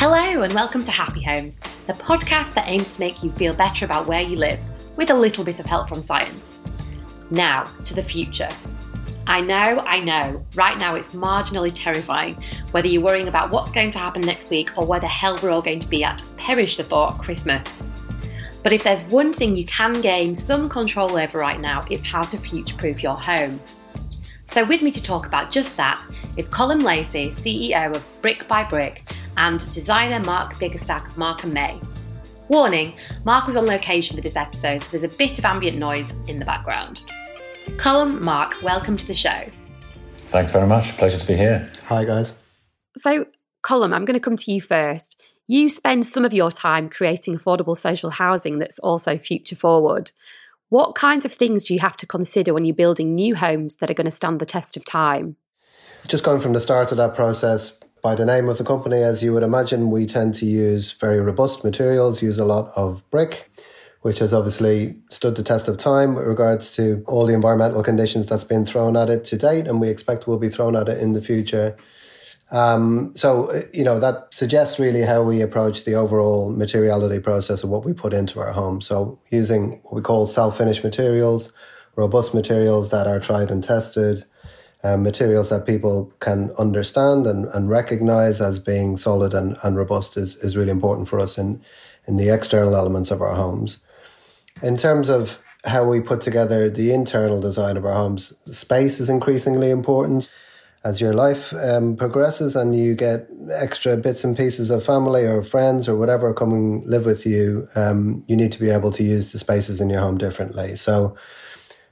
Hello, and welcome to Happy Homes, the podcast that aims to make you feel better about where you live with a little bit of help from science. Now, to the future. I know, I know, right now it's marginally terrifying whether you're worrying about what's going to happen next week or where the hell we're all going to be at, perish the thought, Christmas. But if there's one thing you can gain some control over right now, it's how to future proof your home. So, with me to talk about just that is Colm Lacey, CEO of Brick by Brick, and designer Mark Biggerstack of Mark and May. Warning Mark was on location for this episode, so there's a bit of ambient noise in the background. Colm, Mark, welcome to the show. Thanks very much. Pleasure to be here. Hi, guys. So, Colm, I'm going to come to you first. You spend some of your time creating affordable social housing that's also future forward. What kinds of things do you have to consider when you're building new homes that are going to stand the test of time? Just going from the start of that process, by the name of the company, as you would imagine, we tend to use very robust materials, use a lot of brick, which has obviously stood the test of time with regards to all the environmental conditions that's been thrown at it to date, and we expect will be thrown at it in the future. Um, so, you know, that suggests really how we approach the overall materiality process of what we put into our home. So, using what we call self finished materials, robust materials that are tried and tested, um, materials that people can understand and, and recognize as being solid and, and robust is, is really important for us in, in the external elements of our homes. In terms of how we put together the internal design of our homes, space is increasingly important as your life um, progresses and you get extra bits and pieces of family or friends or whatever coming live with you, um, you need to be able to use the spaces in your home differently. So,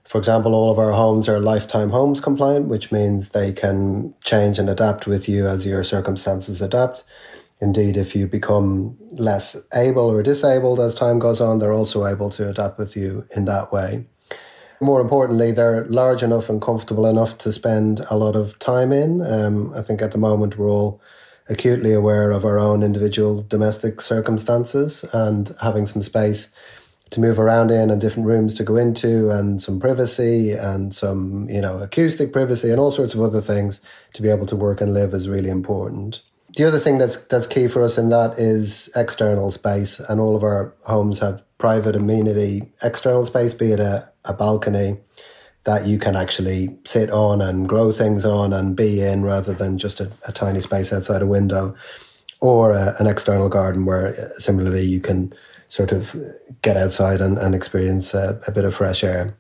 for example, all of our homes are lifetime homes compliant, which means they can change and adapt with you as your circumstances adapt. Indeed, if you become less able or disabled as time goes on, they're also able to adapt with you in that way. More importantly, they're large enough and comfortable enough to spend a lot of time in. Um, I think at the moment we're all acutely aware of our own individual domestic circumstances and having some space to move around in and different rooms to go into and some privacy and some, you know, acoustic privacy and all sorts of other things to be able to work and live is really important. The other thing that's that's key for us in that is external space and all of our homes have private amenity external space, be it a a balcony that you can actually sit on and grow things on and be in rather than just a, a tiny space outside a window or a, an external garden where uh, similarly you can sort of get outside and, and experience a, a bit of fresh air.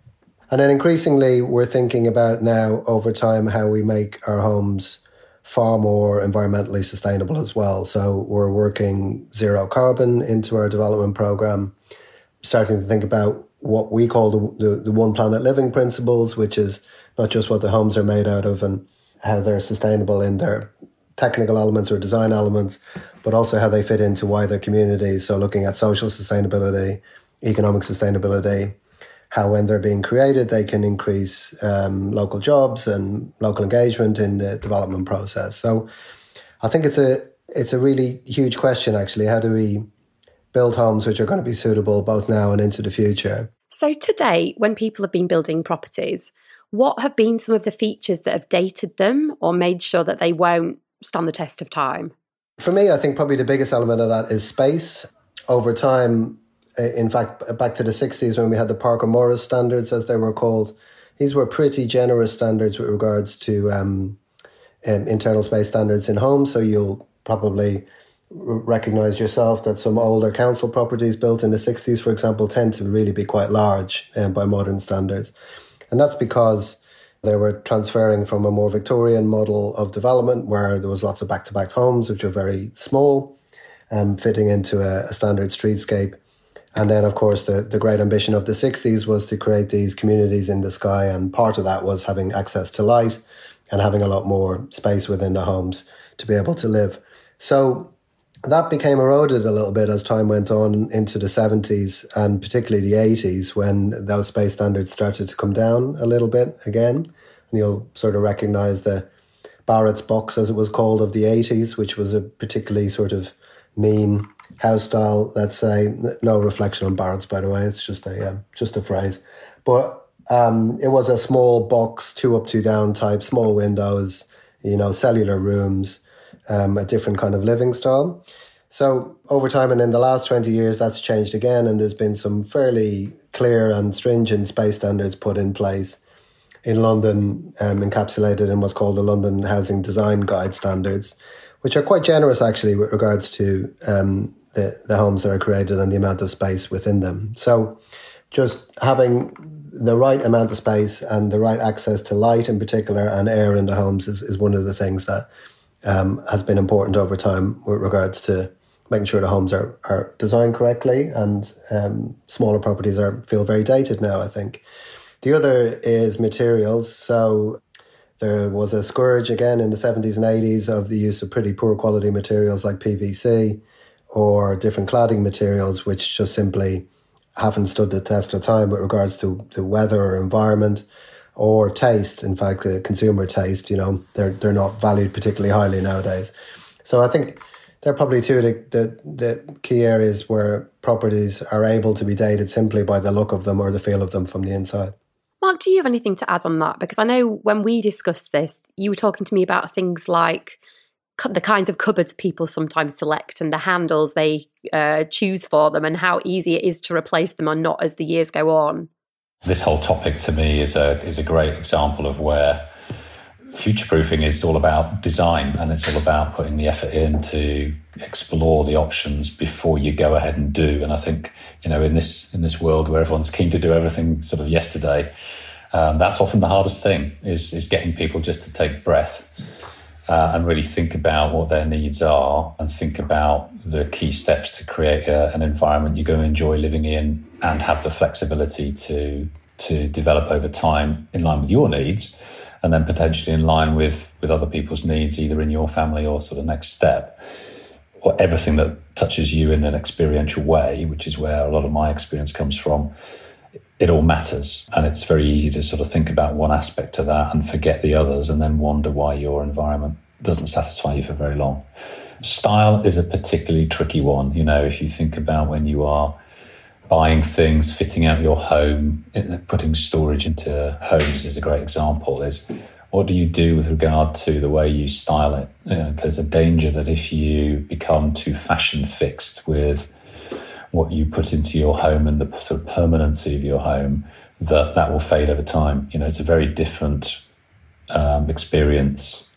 And then increasingly, we're thinking about now over time how we make our homes far more environmentally sustainable as well. So we're working zero carbon into our development program, starting to think about what we call the, the, the, one planet living principles, which is not just what the homes are made out of and how they're sustainable in their technical elements or design elements, but also how they fit into wider communities. So looking at social sustainability, economic sustainability, how when they're being created, they can increase um, local jobs and local engagement in the development process. So I think it's a it's a really huge question actually. How do we build homes which are going to be suitable both now and into the future. So, today, when people have been building properties, what have been some of the features that have dated them or made sure that they won't stand the test of time? For me, I think probably the biggest element of that is space. Over time, in fact, back to the 60s when we had the Parker Morris standards, as they were called, these were pretty generous standards with regards to um, um, internal space standards in homes. So you'll probably recognize yourself that some older council properties built in the 60s, for example, tend to really be quite large um, by modern standards. And that's because they were transferring from a more Victorian model of development where there was lots of back to back homes, which are very small, and um, fitting into a, a standard streetscape. And then, of course, the, the great ambition of the 60s was to create these communities in the sky. And part of that was having access to light and having a lot more space within the homes to be able to live. So that became eroded a little bit as time went on into the 70s and particularly the 80s when those space standards started to come down a little bit again. And you'll sort of recognize the Barratt's box, as it was called, of the 80s, which was a particularly sort of mean house style, let's say. No reflection on Barratt's, by the way, it's just a, um, just a phrase. But um, it was a small box, two up, two down type, small windows, you know, cellular rooms um, a different kind of living style. So over time and in the last 20 years, that's changed again, and there's been some fairly clear and stringent space standards put in place in London, um, encapsulated in what's called the London Housing Design Guide Standards, which are quite generous actually with regards to um, the, the homes that are created and the amount of space within them. So just having the right amount of space and the right access to light in particular and air in the homes is, is one of the things that um, has been important over time with regards to making sure the homes are, are designed correctly and um, smaller properties are feel very dated now, I think. The other is materials. So there was a scourge again in the 70s and 80s of the use of pretty poor quality materials like PVC or different cladding materials, which just simply haven't stood the test of time with regards to, to weather or environment or taste. In fact, the consumer taste, you know, they're, they're not valued particularly highly nowadays. So I think they're probably two of the, the, the, key areas where properties are able to be dated simply by the look of them or the feel of them from the inside. Mark, do you have anything to add on that? Because I know when we discussed this, you were talking to me about things like the kinds of cupboards people sometimes select and the handles they uh, choose for them and how easy it is to replace them or not as the years go on. This whole topic to me is a is a great example of where future proofing is all about design and it's all about putting the effort in to explore the options before you go ahead and do. And I think you know in this in this world where everyone's keen to do everything sort of yesterday, um, that's often the hardest thing is is getting people just to take breath. Uh, and really think about what their needs are and think about the key steps to create a, an environment you're going to enjoy living in and have the flexibility to to develop over time in line with your needs and then potentially in line with with other people's needs, either in your family or sort of next step, or everything that touches you in an experiential way, which is where a lot of my experience comes from. It all matters, and it's very easy to sort of think about one aspect of that and forget the others, and then wonder why your environment doesn't satisfy you for very long. Style is a particularly tricky one. You know, if you think about when you are buying things, fitting out your home, putting storage into homes is a great example. Is what do you do with regard to the way you style it? You know, there's a danger that if you become too fashion fixed with what you put into your home and the sort of permanency of your home, that that will fade over time. You know, it's a very different um, experience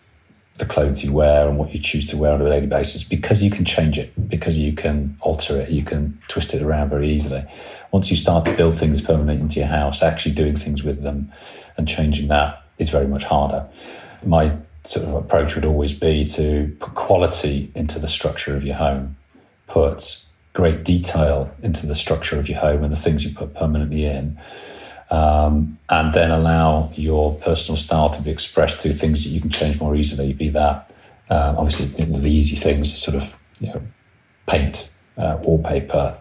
the clothes you wear and what you choose to wear on a daily basis because you can change it, because you can alter it, you can twist it around very easily. Once you start to build things permanent into your house, actually doing things with them and changing that is very much harder. My sort of approach would always be to put quality into the structure of your home, put great detail into the structure of your home and the things you put permanently in um, and then allow your personal style to be expressed through things that you can change more easily. Be that um, obviously the easy things, sort of you know, paint, uh, wallpaper,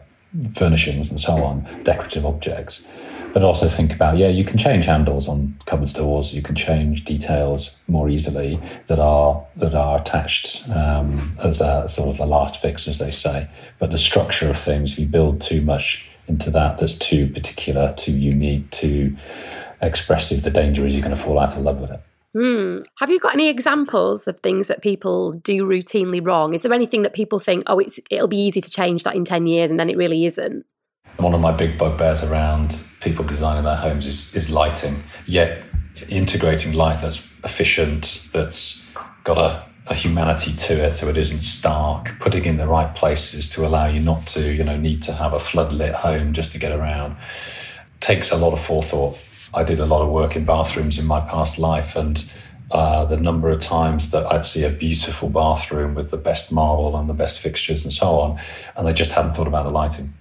furnishings, and so on, decorative objects. But also think about yeah, you can change handles on cupboard doors. You can change details more easily that are that are attached um, as a, sort of the last fix, as they say. But the structure of things, if you build too much into that that's too particular, too unique, too expressive, the danger is you're going to fall out of love with it. Hmm. Have you got any examples of things that people do routinely wrong? Is there anything that people think, oh, it's it'll be easy to change that in ten years, and then it really isn't? One of my big bugbears around people designing their homes is is lighting. Yet integrating light that's efficient, that's got a a humanity to it so it isn't stark, putting in the right places to allow you not to, you know, need to have a floodlit home just to get around takes a lot of forethought. I did a lot of work in bathrooms in my past life and uh, the number of times that I'd see a beautiful bathroom with the best marble and the best fixtures and so on, and they just hadn't thought about the lighting.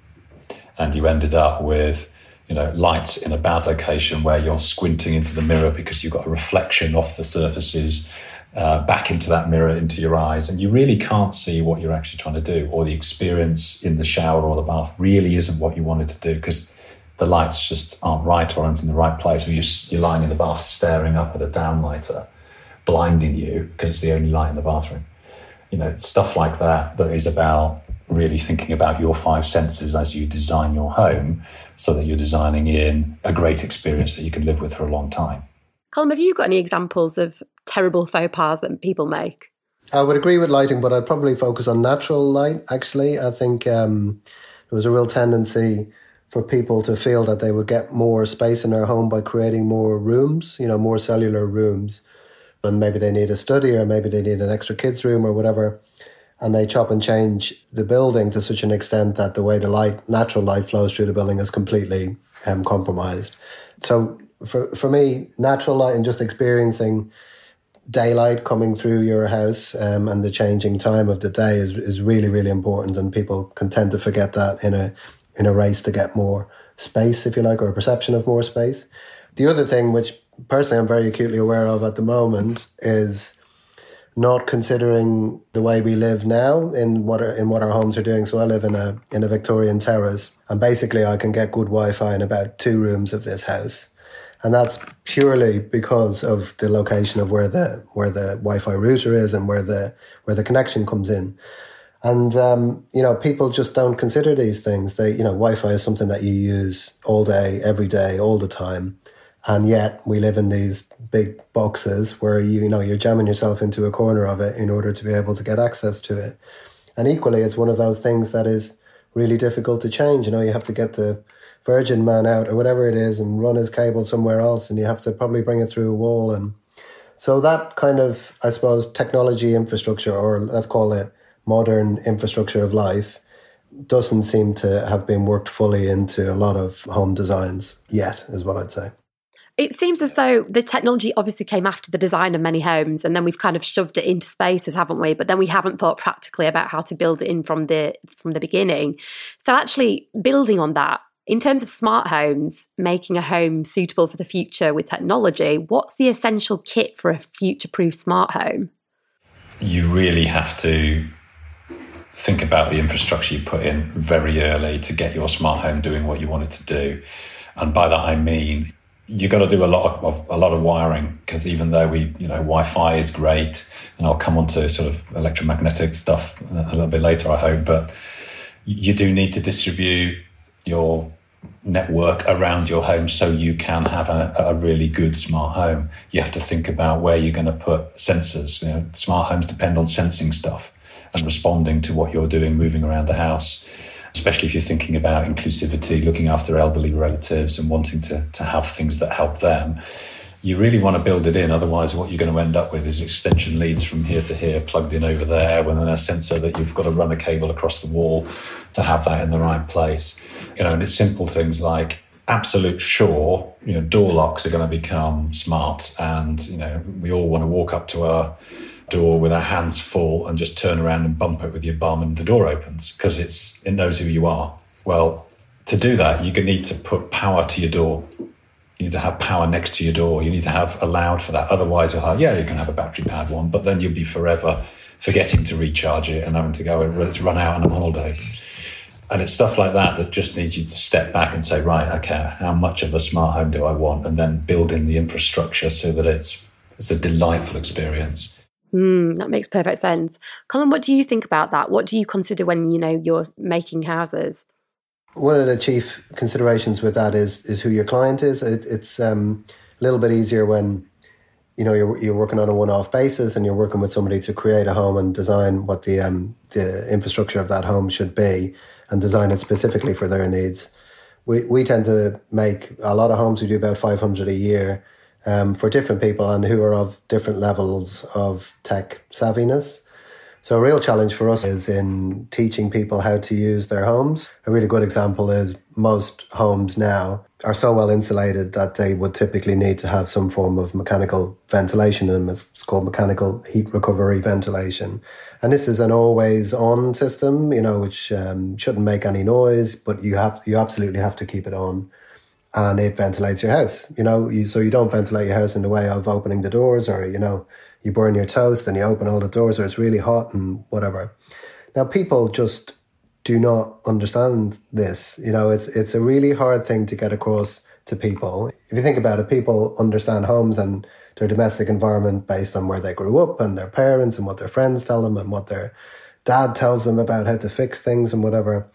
And you ended up with, you know, lights in a bad location where you're squinting into the mirror because you've got a reflection off the surfaces uh, back into that mirror into your eyes, and you really can't see what you're actually trying to do, or the experience in the shower or the bath really isn't what you wanted to do because the lights just aren't right or aren't in the right place, or you're, you're lying in the bath staring up at a downlighter, blinding you because it's the only light in the bathroom. You know, stuff like that that is about really thinking about your five senses as you design your home so that you're designing in a great experience that you can live with for a long time. Colm, have you got any examples of terrible faux pas that people make? I would agree with lighting, but I'd probably focus on natural light. Actually, I think um, there was a real tendency for people to feel that they would get more space in their home by creating more rooms, you know, more cellular rooms. And maybe they need a study or maybe they need an extra kids' room or whatever. And they chop and change the building to such an extent that the way the light, natural light flows through the building is completely um, compromised. So for, for me, natural light and just experiencing daylight coming through your house um, and the changing time of the day is, is really, really important. And people can tend to forget that in a in a race to get more space, if you like, or a perception of more space. The other thing, which personally I'm very acutely aware of at the moment, is not considering the way we live now in what our, in what our homes are doing. So I live in a in a Victorian terrace, and basically I can get good Wi-Fi in about two rooms of this house, and that's purely because of the location of where the where the Wi-Fi router is and where the where the connection comes in. And, um, you know, people just don't consider these things. They, you know, Wi Fi is something that you use all day, every day, all the time. And yet we live in these big boxes where you, you know, you're jamming yourself into a corner of it in order to be able to get access to it. And equally, it's one of those things that is really difficult to change. You know, you have to get the Virgin man out or whatever it is and run his cable somewhere else and you have to probably bring it through a wall. And so that kind of, I suppose, technology infrastructure, or let's call it modern infrastructure of life doesn't seem to have been worked fully into a lot of home designs yet, is what I'd say. It seems as though the technology obviously came after the design of many homes, and then we've kind of shoved it into spaces, haven't we? But then we haven't thought practically about how to build it in from the from the beginning. So actually, building on that, in terms of smart homes, making a home suitable for the future with technology, what's the essential kit for a future-proof smart home? You really have to think about the infrastructure you put in very early to get your smart home doing what you want it to do. And by that I mean you've got to do a lot of, a lot of wiring because even though we you know Wi-Fi is great, and I'll come on to sort of electromagnetic stuff a little bit later, I hope, but you do need to distribute your network around your home so you can have a, a, really good smart home. You have to think about where you're going to put sensors. You know, smart homes depend on sensing stuff and responding to what you're doing, moving around the house. Especially if you're thinking about inclusivity, looking after elderly relatives and wanting to, to have things that help them, you really want to build it in. Otherwise, what you're going to end up with is extension leads from here to here plugged in over there, then a sensor that you've got to run a cable across the wall to have that in the right place. You know, and it's simple things like absolute sure, you know, door locks are going to become smart, and you know, we all want to walk up to our door with our hands full and just turn around and bump it with your bum and the door opens because it's it knows who you are. Well, to do that, you need to put power to your door. You need to have power next to your door. You need to have allowed for that. Otherwise, you'll have, yeah, you can have a battery powered one, but then you'll be forever forgetting to recharge it and having to go, and it's run out on a holiday. And it's stuff like that that just needs you to step back and say, right, okay, how much of a smart home do I want? And then build in the infrastructure so that it's, it's a delightful experience. Mm, that makes perfect sense. Colm, what do you think about that? What do you consider when you know you're making houses? One of the chief considerations with that is is who your client is. It, it's um, a little bit easier when you know you're you're working on a one off basis and you're working with somebody to create a home and design what the um, the infrastructure of that home should be and design it specifically for their needs. We we tend to make a lot of homes. We do about five hundred a year um, for different people and who are of different levels of tech savviness. So a real challenge for us is in teaching people how to use their homes. A really good example is most homes now are so well insulated that they would typically need to have some form of mechanical ventilation in them. It's called mechanical heat recovery ventilation. And this is an always on system, you know, which um, shouldn't make any noise, but you have, you absolutely have to keep it on and it ventilates your house. You know, you, so you don't ventilate your house in the way of opening the doors or, you know, you burn your toast and you open all the doors or it's really hot and whatever. Now, people just do not understand this. You know, it's, it's a really hard thing to get across to people. If you think about it, people understand homes and their domestic environment based on where they grew up and their parents and what their friends tell them and what their dad tells them about how to fix things and whatever.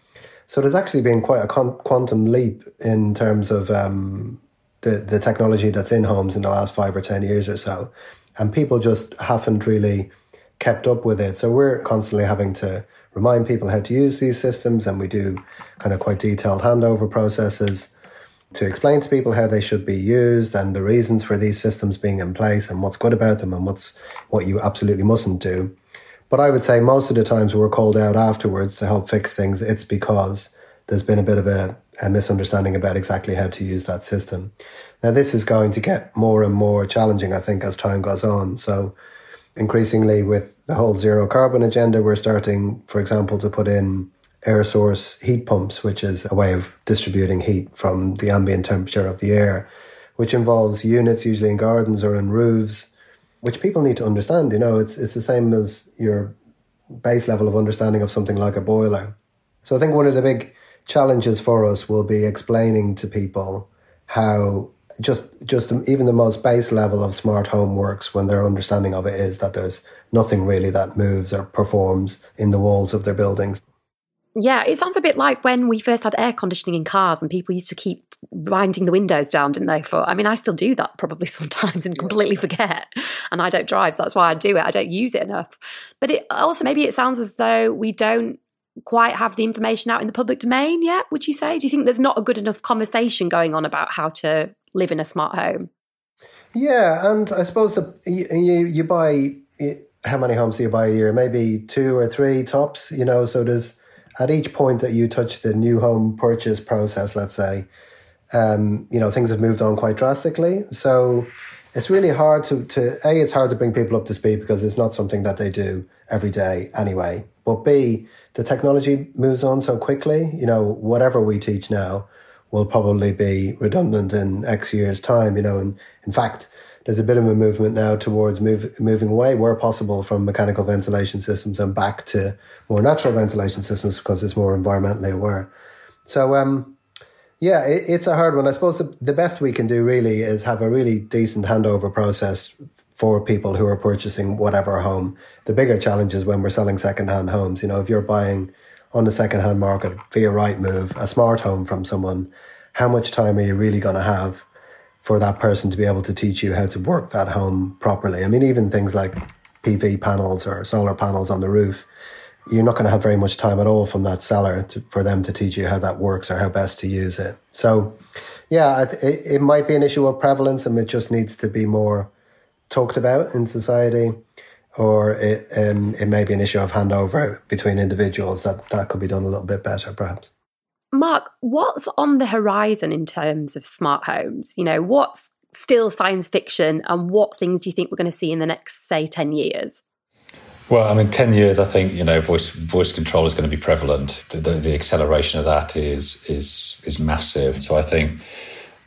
So there's actually been quite a quantum leap in terms of um, the the technology that's in homes in the last five or ten years or so, and people just haven't really kept up with it. So we're constantly having to remind people how to use these systems, and we do kind of quite detailed handover processes to explain to people how they should be used and the reasons for these systems being in place and what's good about them and what's what you absolutely mustn't do. But I would say most of the times we're called out afterwards to help fix things, it's because there's been a bit of a, a misunderstanding about exactly how to use that system. Now, this is going to get more and more challenging, I think, as time goes on. So, increasingly, with the whole zero carbon agenda, we're starting, for example, to put in air source heat pumps, which is a way of distributing heat from the ambient temperature of the air, which involves units usually in gardens or in roofs, which people need to understand. You know, it's it's the same as your base level of understanding of something like a boiler. So I think one of the big challenges for us will be explaining to people how just just even the most base level of smart home works when their understanding of it is that there's nothing really that moves or performs in the walls of their buildings. Yeah, it sounds a bit like when we first had air conditioning in cars and people used to keep winding the windows down, didn't they? For I mean, I still do that probably sometimes and completely forget. And I don't drive, so that's why I do it. I don't use it enough. But it also maybe it sounds as though we don't quite have the information out in the public domain yet. Would you say? Do you think there's not a good enough conversation going on about how to live in a smart home? Yeah, and I suppose that you you buy how many homes do you buy a year? Maybe two or three tops. You know, so there's at each point that you touch the new home purchase process, let's say, um, you know, things have moved on quite drastically. So it's really hard to, to, A, it's hard to bring people up to speed because it's not something that they do every day anyway. But B, the technology moves on so quickly, you know, whatever we teach now will probably be redundant in X years' time, you know, and in fact, there's a bit of a movement now towards move, moving away where possible from mechanical ventilation systems and back to more natural ventilation systems because it's more environmentally aware. So, um, yeah, it, it's a hard one. I suppose the, the best we can do really is have a really decent handover process for people who are purchasing whatever home. The bigger challenge is when we're selling secondhand homes. You know, if you're buying on the secondhand market via Rightmove a smart home from someone, how much time are you really going to have for that person to be able to teach you how to work that home properly. I mean, even things like PV panels or solar panels on the roof, you're not going to have very much time at all from that seller to, for them to teach you how that works or how best to use it. So, yeah, it, it might be an issue of prevalence and it just needs to be more talked about in society. Or it, um, it may be an issue of handover between individuals that that could be done a little bit better, perhaps. Mark, what's on the horizon in terms of smart homes? You know, what's still science fiction and what things do you think we're going to see in the next, say, 10 years? Well, I mean, 10 years, I think, you know, voice voice control is going to be prevalent. The, the, the acceleration of that is, is, is massive. So I think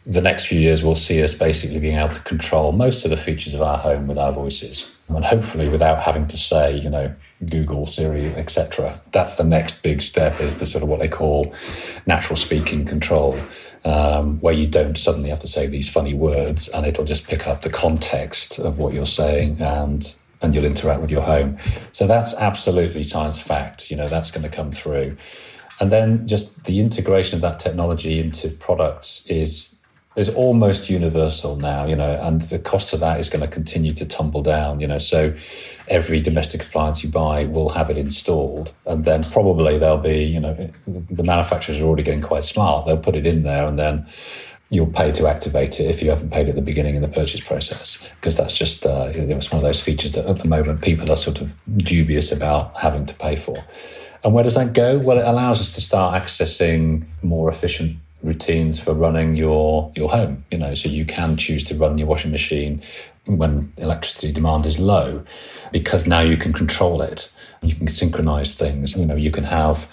the next few years will see us basically being able to control most of the features of our home with our voices. And hopefully without having to say, you know, Google, Siri, etc. That's the next big step is the sort of what they call natural speaking control, um, where you don't suddenly have to say these funny words and it'll just pick up the context of what you're saying and and you'll interact with your home. So that's absolutely science fact. You know, that's going to come through. And then just the integration of that technology into products is is almost universal now, you know, and the cost of that is going to continue to tumble down, you know. So every domestic appliance you buy will have it installed, and then probably there'll be, you know, the manufacturers are already getting quite smart. They'll put it in there, and then you'll pay to activate it if you haven't paid at the beginning in the purchase process, because that's just uh, it's one of those features that at the moment people are sort of dubious about having to pay for. And where does that go? Well, it allows us to start accessing more efficient routines for running your your home you know so you can choose to run your washing machine when electricity demand is low because now you can control it. You can synchronize things. You know you can have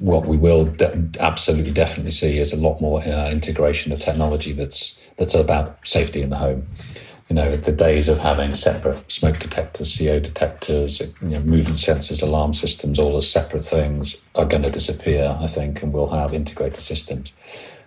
what we will de- absolutely definitely see is a lot more uh, integration of technology that's that's about safety in the home you know, the days of having separate smoke detectors, CO detectors, you know, movement sensors, alarm systems, all as separate things are going to disappear, I think, and we'll have integrated systems.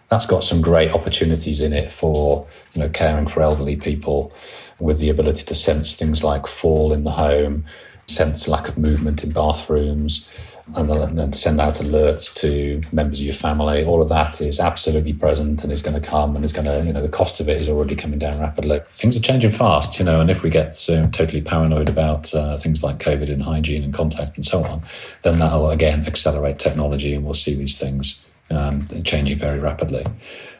That's got some great opportunities in it for, you know, caring for elderly people with the ability to sense things like fall in the home, sense lack of movement in bathrooms, and, send out alerts to members of your family. All of that is absolutely present and is going to come and is going to, you know, the cost of it is already coming down rapidly. Things are changing fast, you know, and if we get so totally paranoid about uh, things like COVID and hygiene and contact and so on, then that'll again accelerate technology and we'll see these things um, changing very rapidly.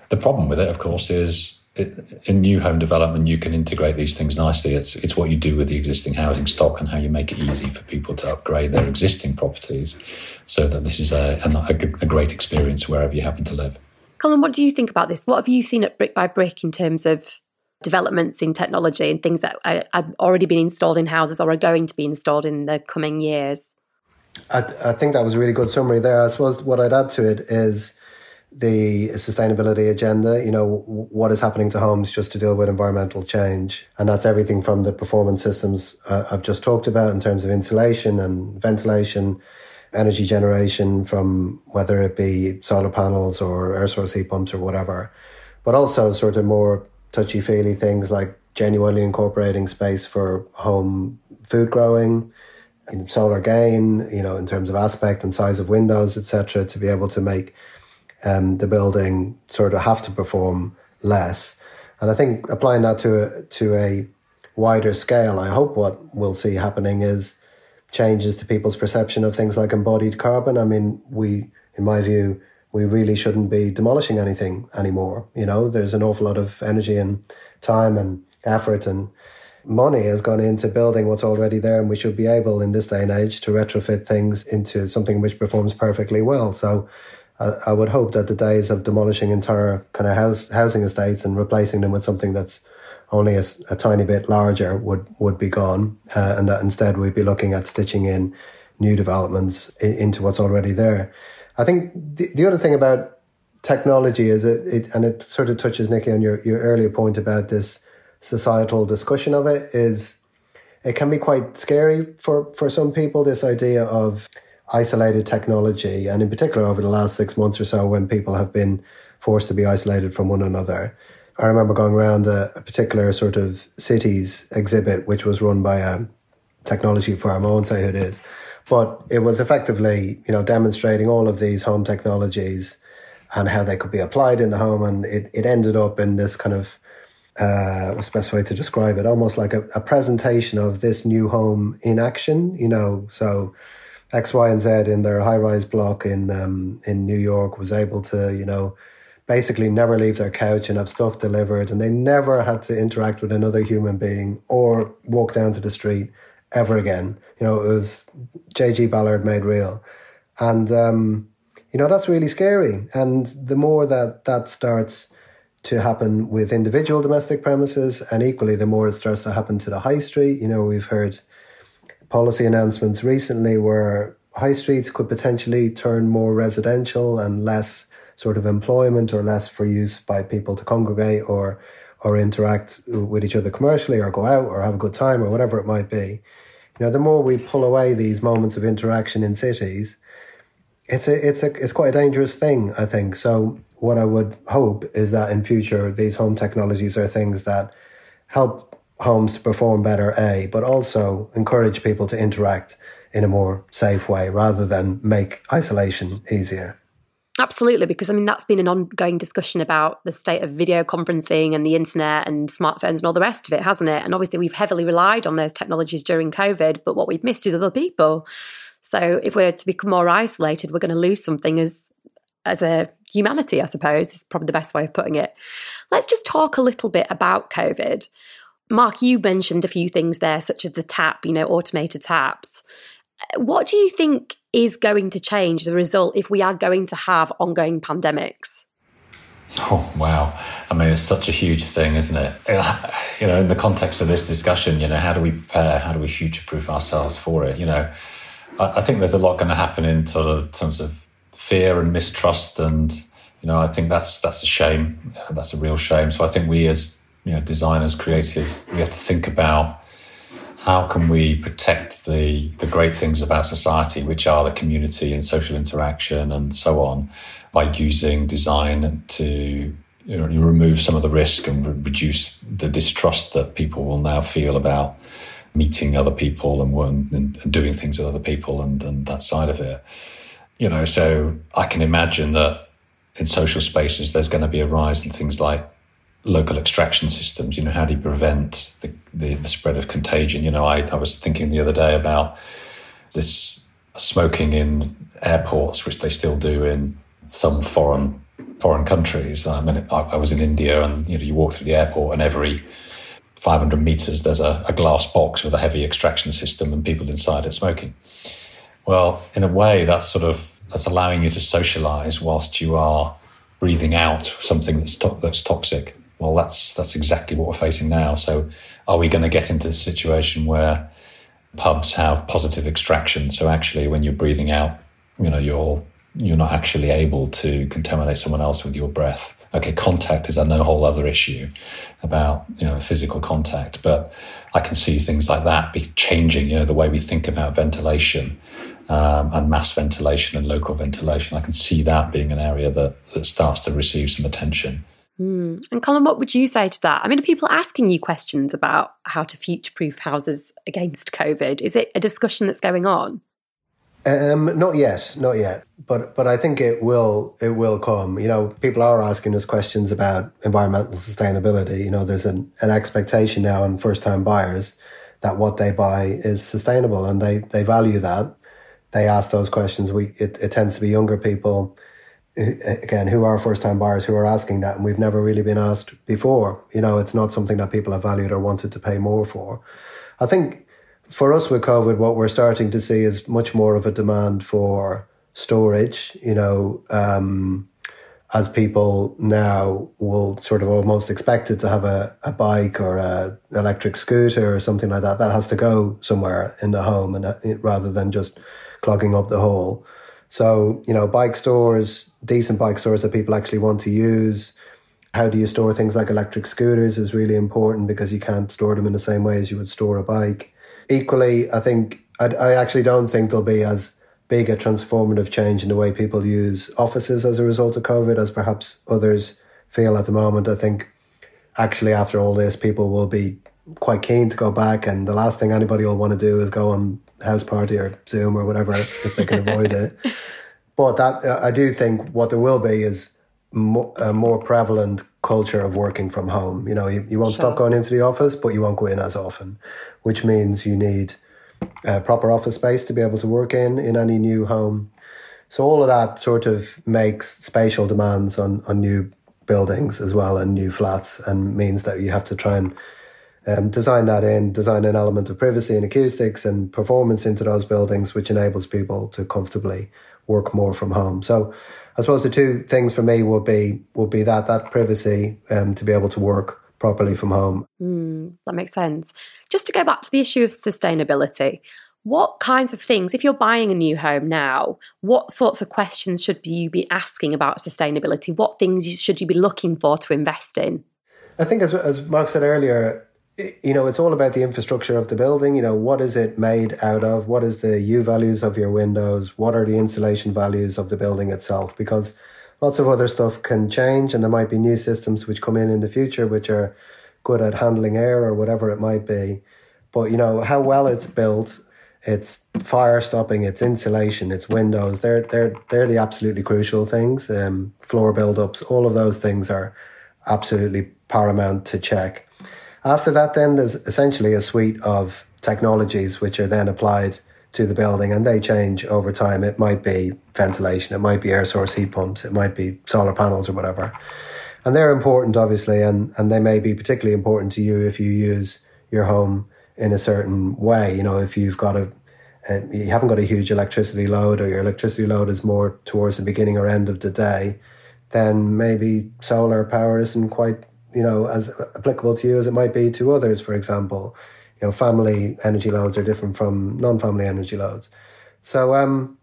The problem with it, of course, is in new home development, you can integrate these things nicely. It's it's what you do with the existing housing stock and how you make it easy for people to upgrade their existing properties, so that this is a, a, a great experience wherever you happen to live. Colm, what do you think about this? What have you seen at Brick by Brick in terms of developments in technology and things that have already been installed in houses or are going to be installed in the coming years? I, I think that was a really good summary there. I suppose what I'd add to it is the sustainability agenda, you know, what is happening to homes just to deal with environmental change. And that's everything from the performance systems uh, I've just talked about in terms of insulation and ventilation, energy generation from whether it be solar panels or air source heat pumps or whatever, but also sort of more touchy feely things like genuinely incorporating space for home food growing, solar gain, you know, in terms of aspect and size of windows, etc., to be able to make um, the building sort of have to perform less. And I think applying that to a, to a wider scale, I hope what we'll see happening is changes to people's perception of things like embodied carbon. I mean, we, in my view, we really shouldn't be demolishing anything anymore. You know, there's an awful lot of energy and time and effort and money has gone into building what's already there, and we should be able in this day and age to retrofit things into something which performs perfectly well. So I, would hope that the days of demolishing entire kind of house, housing estates and replacing them with something that's only a, a tiny bit larger would, would be gone, uh, and that instead we'd be looking at stitching in new developments in, into what's already there. I think the, the other thing about technology is it, it, and it sort of touches Nikki on your, your earlier point about this societal discussion of it is it can be quite scary for, for some people, this idea of isolated technology, and in particular over the last six months or so, when people have been forced to be isolated from one another. I remember going around a, a particular sort of cities exhibit, which was run by a technology firm. I won't say who it is, but it was effectively, you know, demonstrating all of these home technologies and how they could be applied in the home. And it, it ended up in this kind of, uh, what's the best way to describe it? Almost like a, a presentation of this new home in action, you know, so X, Y, and Z in their high rise block in um, in New York was able to, you know, basically never leave their couch and have stuff delivered, and they never had to interact with another human being or walk down to the street ever again. You know, it was JG Ballard made real, and um, you know that's really scary. And the more that that starts to happen with individual domestic premises, and equally the more it starts to happen to the high street. You know, we've heard policy announcements recently where high streets could potentially turn more residential and less sort of employment or less for use by people to congregate or or interact with each other commercially or go out or have a good time or whatever it might be. You know, the more we pull away these moments of interaction in cities, it's a it's a it's quite a dangerous thing, I think. So what I would hope is that in future these home technologies are things that help homes to perform better, A, but also encourage people to interact in a more safe way rather than make isolation easier. Absolutely, because I mean, that's been an ongoing discussion about the state of video conferencing and the internet and smartphones and all the rest of it, hasn't it? And obviously, we've heavily relied on those technologies during COVID, but what we've missed is other people. So, if we're to become more isolated, we're going to lose something as as a humanity, I suppose, is probably the best way of putting it. Let's just talk a little bit about COVID. Mark, you mentioned a few things there, such as the tap, you know, automated taps. What do you think is going to change a result if we are going to have ongoing pandemics? Oh, wow. I mean, it's such a huge thing, isn't it? You know, in the context of this discussion, you know, how do we prepare? How do we future proof ourselves for it? You know, I think there's a lot going to happen in terms of fear and mistrust. And, you know, I think that's, that's a shame. That's a real shame. So I think we as you know, designers, creatives, we have to think about how can we protect the the great things about society, which are the community and social interaction and so on, by using design to you know, remove some of the risk and re- reduce the distrust that people will now feel about meeting other people and, and, doing things with other people and, and that side of it. You know, so I can imagine that in social spaces, there's going to be a rise in things like local extraction systems. You know, how do you prevent the, the, the spread of contagion? You know, I, I was thinking the other day about this smoking in airports, which they still do in some foreign foreign countries. I mean, I, I was in India, and you know, you walk through the airport, and every 500 meters, there's a, a, glass box with a heavy extraction system and people inside are smoking. Well, in a way, that's sort of that's allowing you to socialize whilst you are breathing out something that's to- that's toxic. Well, that's that's exactly what we're facing now. So, are we going to get into this situation where pubs have positive extraction? So, actually, when you're breathing out, you know, you're you're not actually able to contaminate someone else with your breath. Okay, contact is a no whole other issue about you know physical contact, but I can see things like that be changing. You know the way we think about ventilation um, and mass ventilation and local ventilation. I can see that being an area that that starts to receive some attention. Mm. And Colm, what would you say to that? I mean, are people asking you questions about how to future-proof houses against COVID? Is it a discussion that's going on? Um, not yet, not yet. But but I think it will it will come. You know, people are asking us questions about environmental sustainability. You know, there's an, an expectation now on first time buyers that what they buy is sustainable and they, they value that. They ask those questions. We it, it tends to be younger people again who are first time buyers who are asking that and we've never really been asked before. You know, it's not something that people have valued or wanted to pay more for. I think for us with COVID, what we're starting to see is much more of a demand for storage, you know, um, as people now will sort of almost expected to have a, a bike or a electric scooter or something like that. That has to go somewhere in the home and uh, rather than just clogging up the hole. So, you know, bike stores, decent bike stores that people actually want to use. How do you store things like electric scooters is really important because you can't store them in the same way as you would store a bike equally, I think I, I actually don't think there'll be as big a transformative change in the way people use offices as a result of COVID as perhaps others feel at the moment. I think actually after all this, people will be quite keen to go back, and the last thing anybody will want to do is go on Houseparty or Zoom or whatever if they can avoid it. But that uh, I do think what there will be is a more prevalent culture of working from home. You know, you, you won't sure. stop going into the office, but you won't go in as often, which means you need a proper office space to be able to work in in any new home. So all of that sort of makes spatial demands on, on new buildings as well and new flats and means that you have to try and um, design that in, design an element of privacy and acoustics and performance into those buildings, which enables people to comfortably work more from home. So I suppose the two things for me would be would be that that privacy um, to be able to work properly from home. Mm, that makes sense. Just to go back to the issue of sustainability, what kinds of things, if you're buying a new home now, what sorts of questions should you be asking about sustainability? What things should you be looking for to invest in? I think, as, as Mark said earlier, you know, it's all about the infrastructure of the building. You know, what is it made out of? What is the U values of your windows? What are the insulation values of the building itself? Because lots of other stuff can change, and there might be new systems which come in in the future which are good at handling air or whatever it might be. But you know how well it's built, it's fire stopping, it's insulation, it's windows. They're they're they're the absolutely crucial things. Um, floor build-ups, all of those things are absolutely paramount to check. After that, then there's essentially a suite of technologies which are then applied to the building and they change over time. It might be ventilation, it might be air source heat pumps, it might be solar panels or whatever. And they're important, obviously, and, and they may be particularly important to you if you use your home in a certain way. You know, if you've got a, a you haven't got a huge electricity load or your electricity load is more towards the beginning or end of the day, then maybe solar power isn't quite you know, as applicable to you as it might be to others, for example. You know, family energy loads are different from non-family energy loads. So um,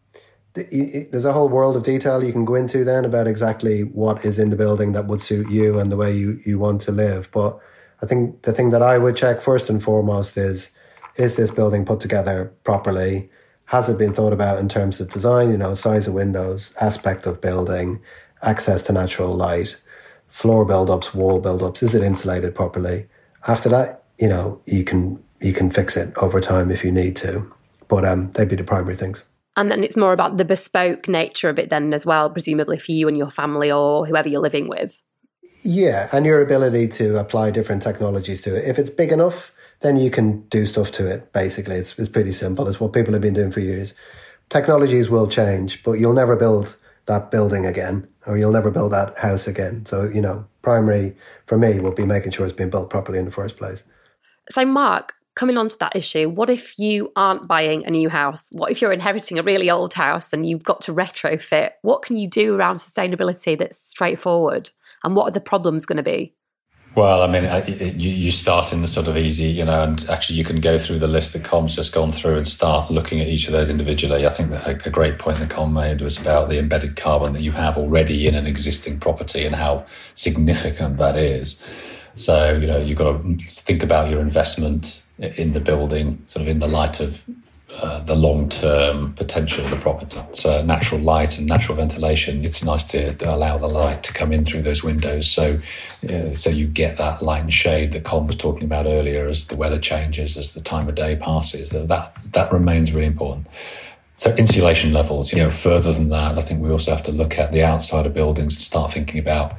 there's a whole world of detail you can go into then about exactly what is in the building that would suit you and the way you, you want to live. But I think the thing that I would check first and foremost is, is this building put together properly? Has it been thought about in terms of design, you know, size of windows, aspect of building, access to natural light? Floor build-ups, wall build-ups? Is it insulated properly? After that, you know, you can you can fix it over time if you need to. But um, they'd be the primary things. And then it's more about the bespoke nature of it, then as well, presumably for you and your family or whoever you're living with. Yeah, and your ability to apply different technologies to it. If it's big enough, then you can do stuff to it. Basically, it's, it's pretty simple. It's what people have been doing for years. Technologies will change, but you'll never build that building again, or you'll never build that house again. So, you know, primary for me would be making sure it's being built properly in the first place. So, Mark, coming on to that issue, what if you aren't buying a new house? What if you're inheriting a really old house and you've got to retrofit? What can you do around sustainability that's straightforward? And what are the problems going to be? Well, I mean, you, you start in the sort of easy, you know, and actually you can go through the list that Colm's just gone through and start looking at each of those individually. I think that a, great point that Com made was about the embedded carbon that you have already in an existing property and how significant that is. So, you know, you've got to think about your investment in the building, sort of in the light of uh, the long term potential of the property. So, natural light and natural ventilation, it's nice to, to allow the light to come in through those windows. So, uh, so you get that light and shade that Colm was talking about earlier as the weather changes, as the time of day passes. That, that remains really important. So insulation levels, you know, further than that, I think we also have to look at the outside of buildings and start thinking about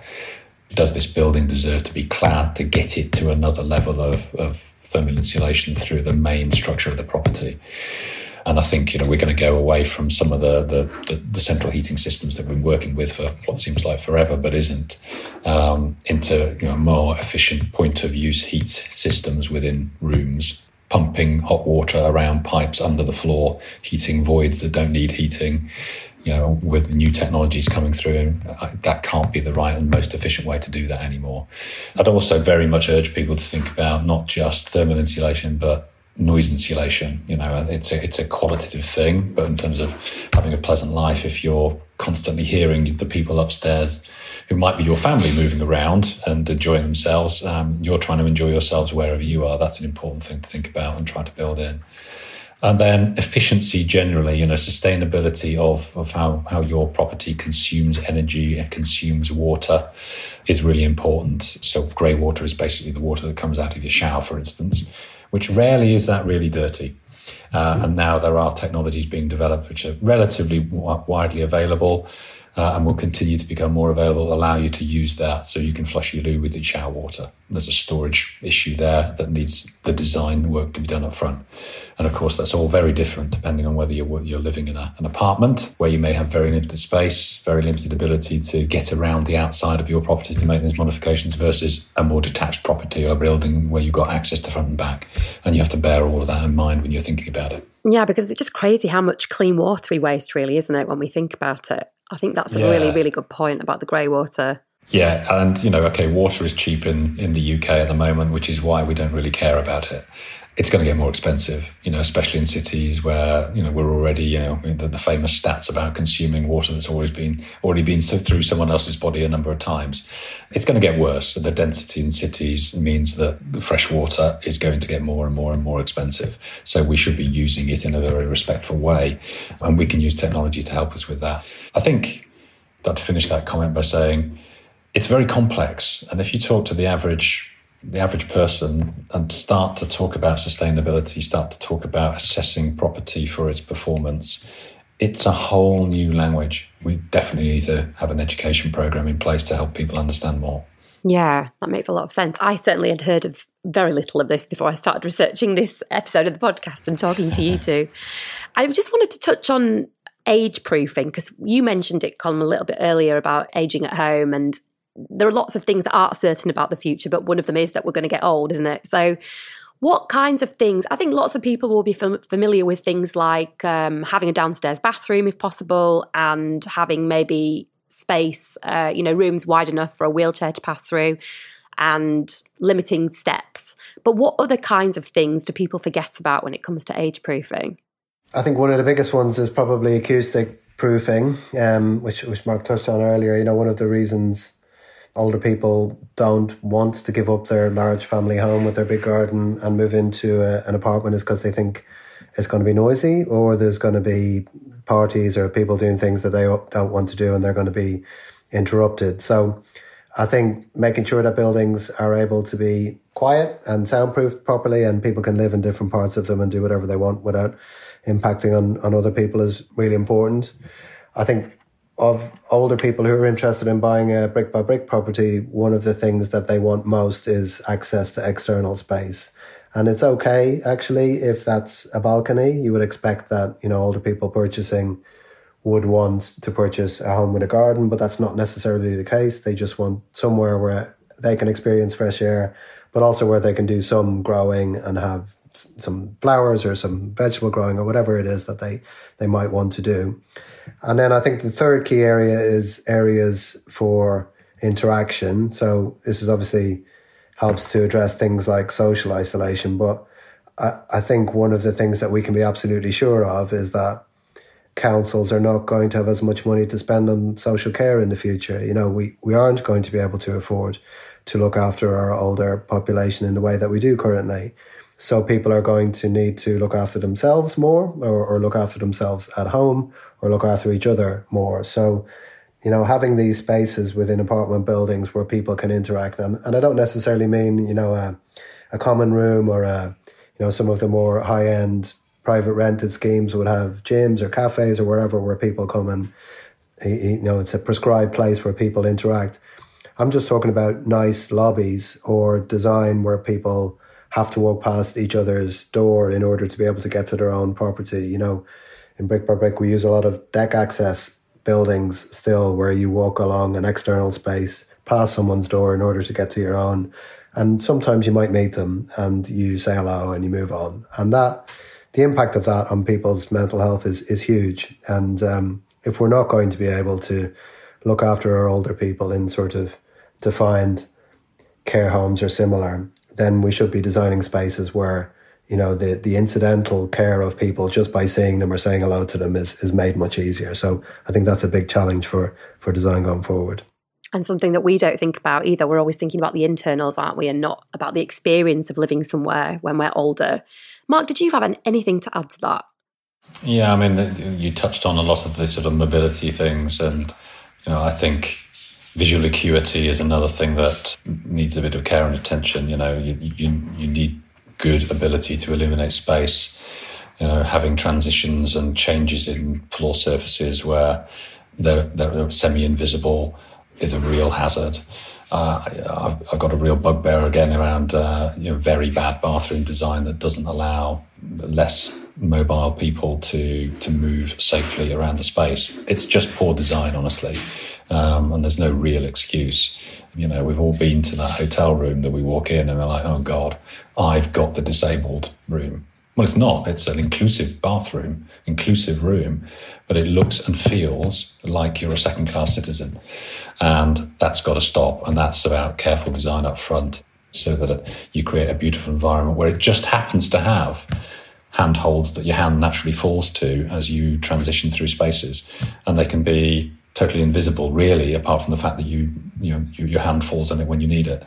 does this building deserve to be clad to get it to another level of, of thermal insulation through the main structure of the property? And I think you know we're going to go away from some of the, the, the, the central heating systems that we've been working with for what seems like forever, but isn't, um, into you know, more efficient point of use heat systems within rooms, pumping hot water around pipes under the floor, heating voids that don't need heating, you know, with new technologies coming through, that can't be the right and most efficient way to do that anymore. I'd also very much urge people to think about not just thermal insulation, but noise insulation. You know, it's a, it's a qualitative thing, but in terms of having a pleasant life, if you're constantly hearing the people upstairs who might be your family moving around and enjoying themselves, um, you're trying to enjoy yourselves wherever you are. That's an important thing to think about and try to build in and then efficiency generally, you know, sustainability of, of how, how your property consumes energy and consumes water is really important. So grey water is basically the water that comes out of your shower, for instance, which rarely is that really dirty. Uh, and now there are technologies being developed which are relatively w- widely available uh, and will continue to become more available, allow you to use that so you can flush your loo with your shower water. There's a storage issue there that needs the design work to be done up front. And of course, that's all very different depending on whether you're, you're living in a, an apartment where you may have very limited space, very limited ability to get around the outside of your property to make those modifications versus a more detached property or building where you've got access to front and back. And you have to bear all of that in mind when you're thinking about it. Yeah, because it's just crazy how much clean water we waste, really, isn't it, when we think about it? I think that's a yeah. really, really good point about the grey water. Yeah, and you know, okay, water is cheap in, in the UK at the moment, which is why we don't really care about it it's going to get more expensive, you know, especially in cities where, you know, we're already, you know, the, the, famous stats about consuming water that's always been, already been through someone else's body a number of times. It's going to get worse. The density in cities means that fresh water is going to get more and more and more expensive. So we should be using it in a very respectful way. And we can use technology to help us with that. I think I'd finish that comment by saying it's very complex. And if you talk to the average the average person and start to talk about sustainability, start to talk about assessing property for its performance, it's a whole new language. We definitely need to have an education program in place to help people understand more. Yeah, that makes a lot of sense. I certainly had heard of very little of this before I started researching this episode of the podcast and talking to you two. I just wanted to touch on age proofing because you mentioned it, Colm, a little bit earlier about aging at home and there are lots of things that aren't certain about the future, but one of them is that we're going to get old, isn't it? So, what kinds of things? I think lots of people will be fam- familiar with things like um, having a downstairs bathroom, if possible, and having maybe space, uh, you know, rooms wide enough for a wheelchair to pass through, and limiting steps. But what other kinds of things do people forget about when it comes to age proofing? I think one of the biggest ones is probably acoustic proofing, um, which which Mark touched on earlier. You know, one of the reasons older people don't want to give up their large family home with their big garden and move into a, an apartment is because they think it's going to be noisy or there's going to be parties or people doing things that they don't want to do and they're going to be interrupted. So I think making sure that buildings are able to be quiet and soundproofed properly and people can live in different parts of them and do whatever they want without impacting on, on other people is really important. I think of older people who are interested in buying a brick by brick property, one of the things that they want most is access to external space. And it's okay, actually, if that's a balcony. You would expect that, you know, older people purchasing would want to purchase a home with a garden, but that's not necessarily the case. They just want somewhere where they can experience fresh air, but also where they can do some growing and have some flowers or some vegetable growing or whatever it is that they, they might want to do. And then I think the third key area is areas for interaction. So this is obviously helps to address things like social isolation. But I, I think one of the things that we can be absolutely sure of is that councils are not going to have as much money to spend on social care in the future. You know, we, we aren't going to be able to afford to look after our older population in the way that we do currently. So people are going to need to look after themselves more or, or look after themselves at home or look after each other more. So, you know, having these spaces within apartment buildings where people can interact, and, and I don't necessarily mean, you know, a, a common room or a, you know, some of the more high end private rented schemes would have gyms or cafes or wherever where people come and, you know, it's a prescribed place where people interact. I'm just talking about nice lobbies or design where people have to walk past each other's door in order to be able to get to their own property. You know, in Brick by Brick, we use a lot of deck access buildings still where you walk along an external space past someone's door in order to get to your own. And sometimes you might meet them and you say hello and you move on. And that, the impact of that on people's mental health is, is huge. And um, if we're not going to be able to look after our older people in sort of defined care homes or similar, then we should be designing spaces where you know the the incidental care of people just by seeing them or saying hello to them is is made much easier. So I think that's a big challenge for for design going forward. And something that we don't think about either. We're always thinking about the internals, aren't we, and not about the experience of living somewhere when we're older. Mark, did you have anything to add to that? Yeah, I mean, you touched on a lot of the sort of mobility things, and you know, I think visual acuity is another thing that needs a bit of care and attention. You know, you, you, you need good ability to illuminate space. You know, having transitions and changes in floor surfaces where they're, they're semi-invisible is a real hazard. Uh, I've, I've, got a real bugbear again around uh, you know very bad bathroom design that doesn't allow less mobile people to to move safely around the space. It's just poor design, honestly um, and there's no real excuse. You know, we've all been to that hotel room that we walk in and we're like, oh God, I've got the disabled room. Well, it's not. It's an inclusive bathroom, inclusive room, but it looks and feels like you're a second class citizen. And that's got to stop. And that's about careful design up front so that you create a beautiful environment where it just happens to have handholds that your hand naturally falls to as you transition through spaces. And they can be totally invisible, really, apart from the fact that you, you know, you, your hand falls on it when you need it.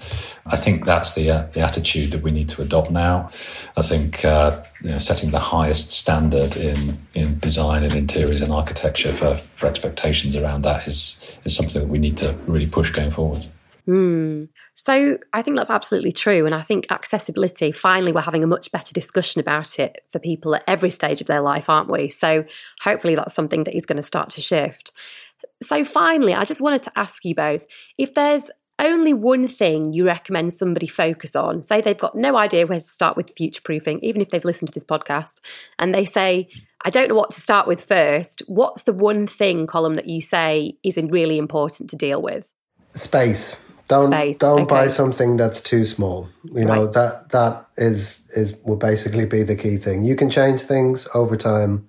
I think that's the uh, the attitude that we need to adopt now. I think uh, you know, setting the highest standard in in design and interiors and architecture for, for expectations around that is is something that we need to really push going forward. Mm. So I think that's absolutely true. And I think accessibility, finally, we're having a much better discussion about it for people at every stage of their life, aren't we? So hopefully that's something that is going to start to shift. So, finally, I just wanted to ask you both if there's only one thing you recommend somebody focus on, say they've got no idea where to start with future proofing, even if they've listened to this podcast, and they say, I don't know what to start with first, what's the one thing, Colm that you say is really important to deal with? Space. Don't Space. don't okay. buy something that's too small. You know right. that that is is will basically be the key thing. You can change things over time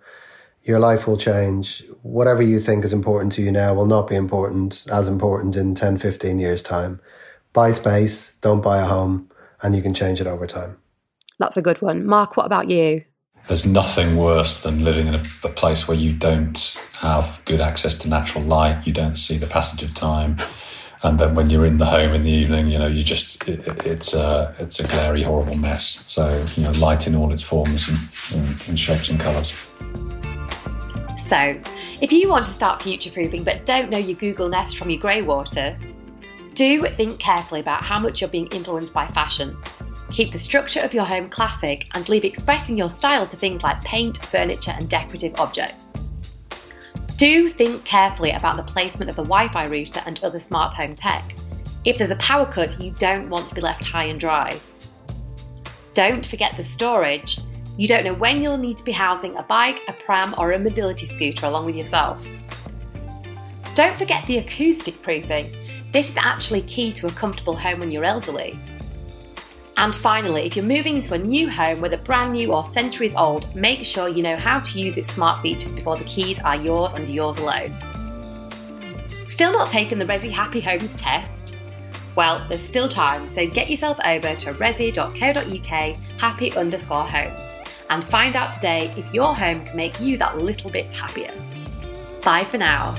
your life will change. Whatever you think is important to you now will not be important as important in 10, 15 years' time. Buy space, don't buy a home, and you can change it over time. That's a good one. Mark, what about you? There's nothing worse than living in a, a place where you don't have good access to natural light, you don't see the passage of time and then when you're in the home in the evening, you know, you just it, it's a it's a glary, horrible mess. So you know, light in all its forms and, and, and shapes and colours. So, if you want to start future proofing but don't know your Google Nest from your grey water, Do think carefully about how much you're being influenced by fashion. Keep the structure of your home classic and leave expressing your style to things like paint, furniture, and decorative objects. Do think carefully about the placement of the Wi Fi router and other smart home tech. If there's a power cut, you don't want to be left high and dry. Don't forget the storage. You don't know when you'll need to be housing a bike, a pram, or a mobility scooter along with yourself. Don't forget the acoustic proofing. This is actually key to a comfortable home when you're elderly. And finally, if you're moving into a new home, whether brand new or centuries old, make sure you know how to use its smart features before the keys are yours and yours alone. Still not taken the Resi Happy Homes test? Well, there's still time, so get yourself over to resi.co.uk happy underscore homes and find out today if your home can make you that little bit happier. Bye for now.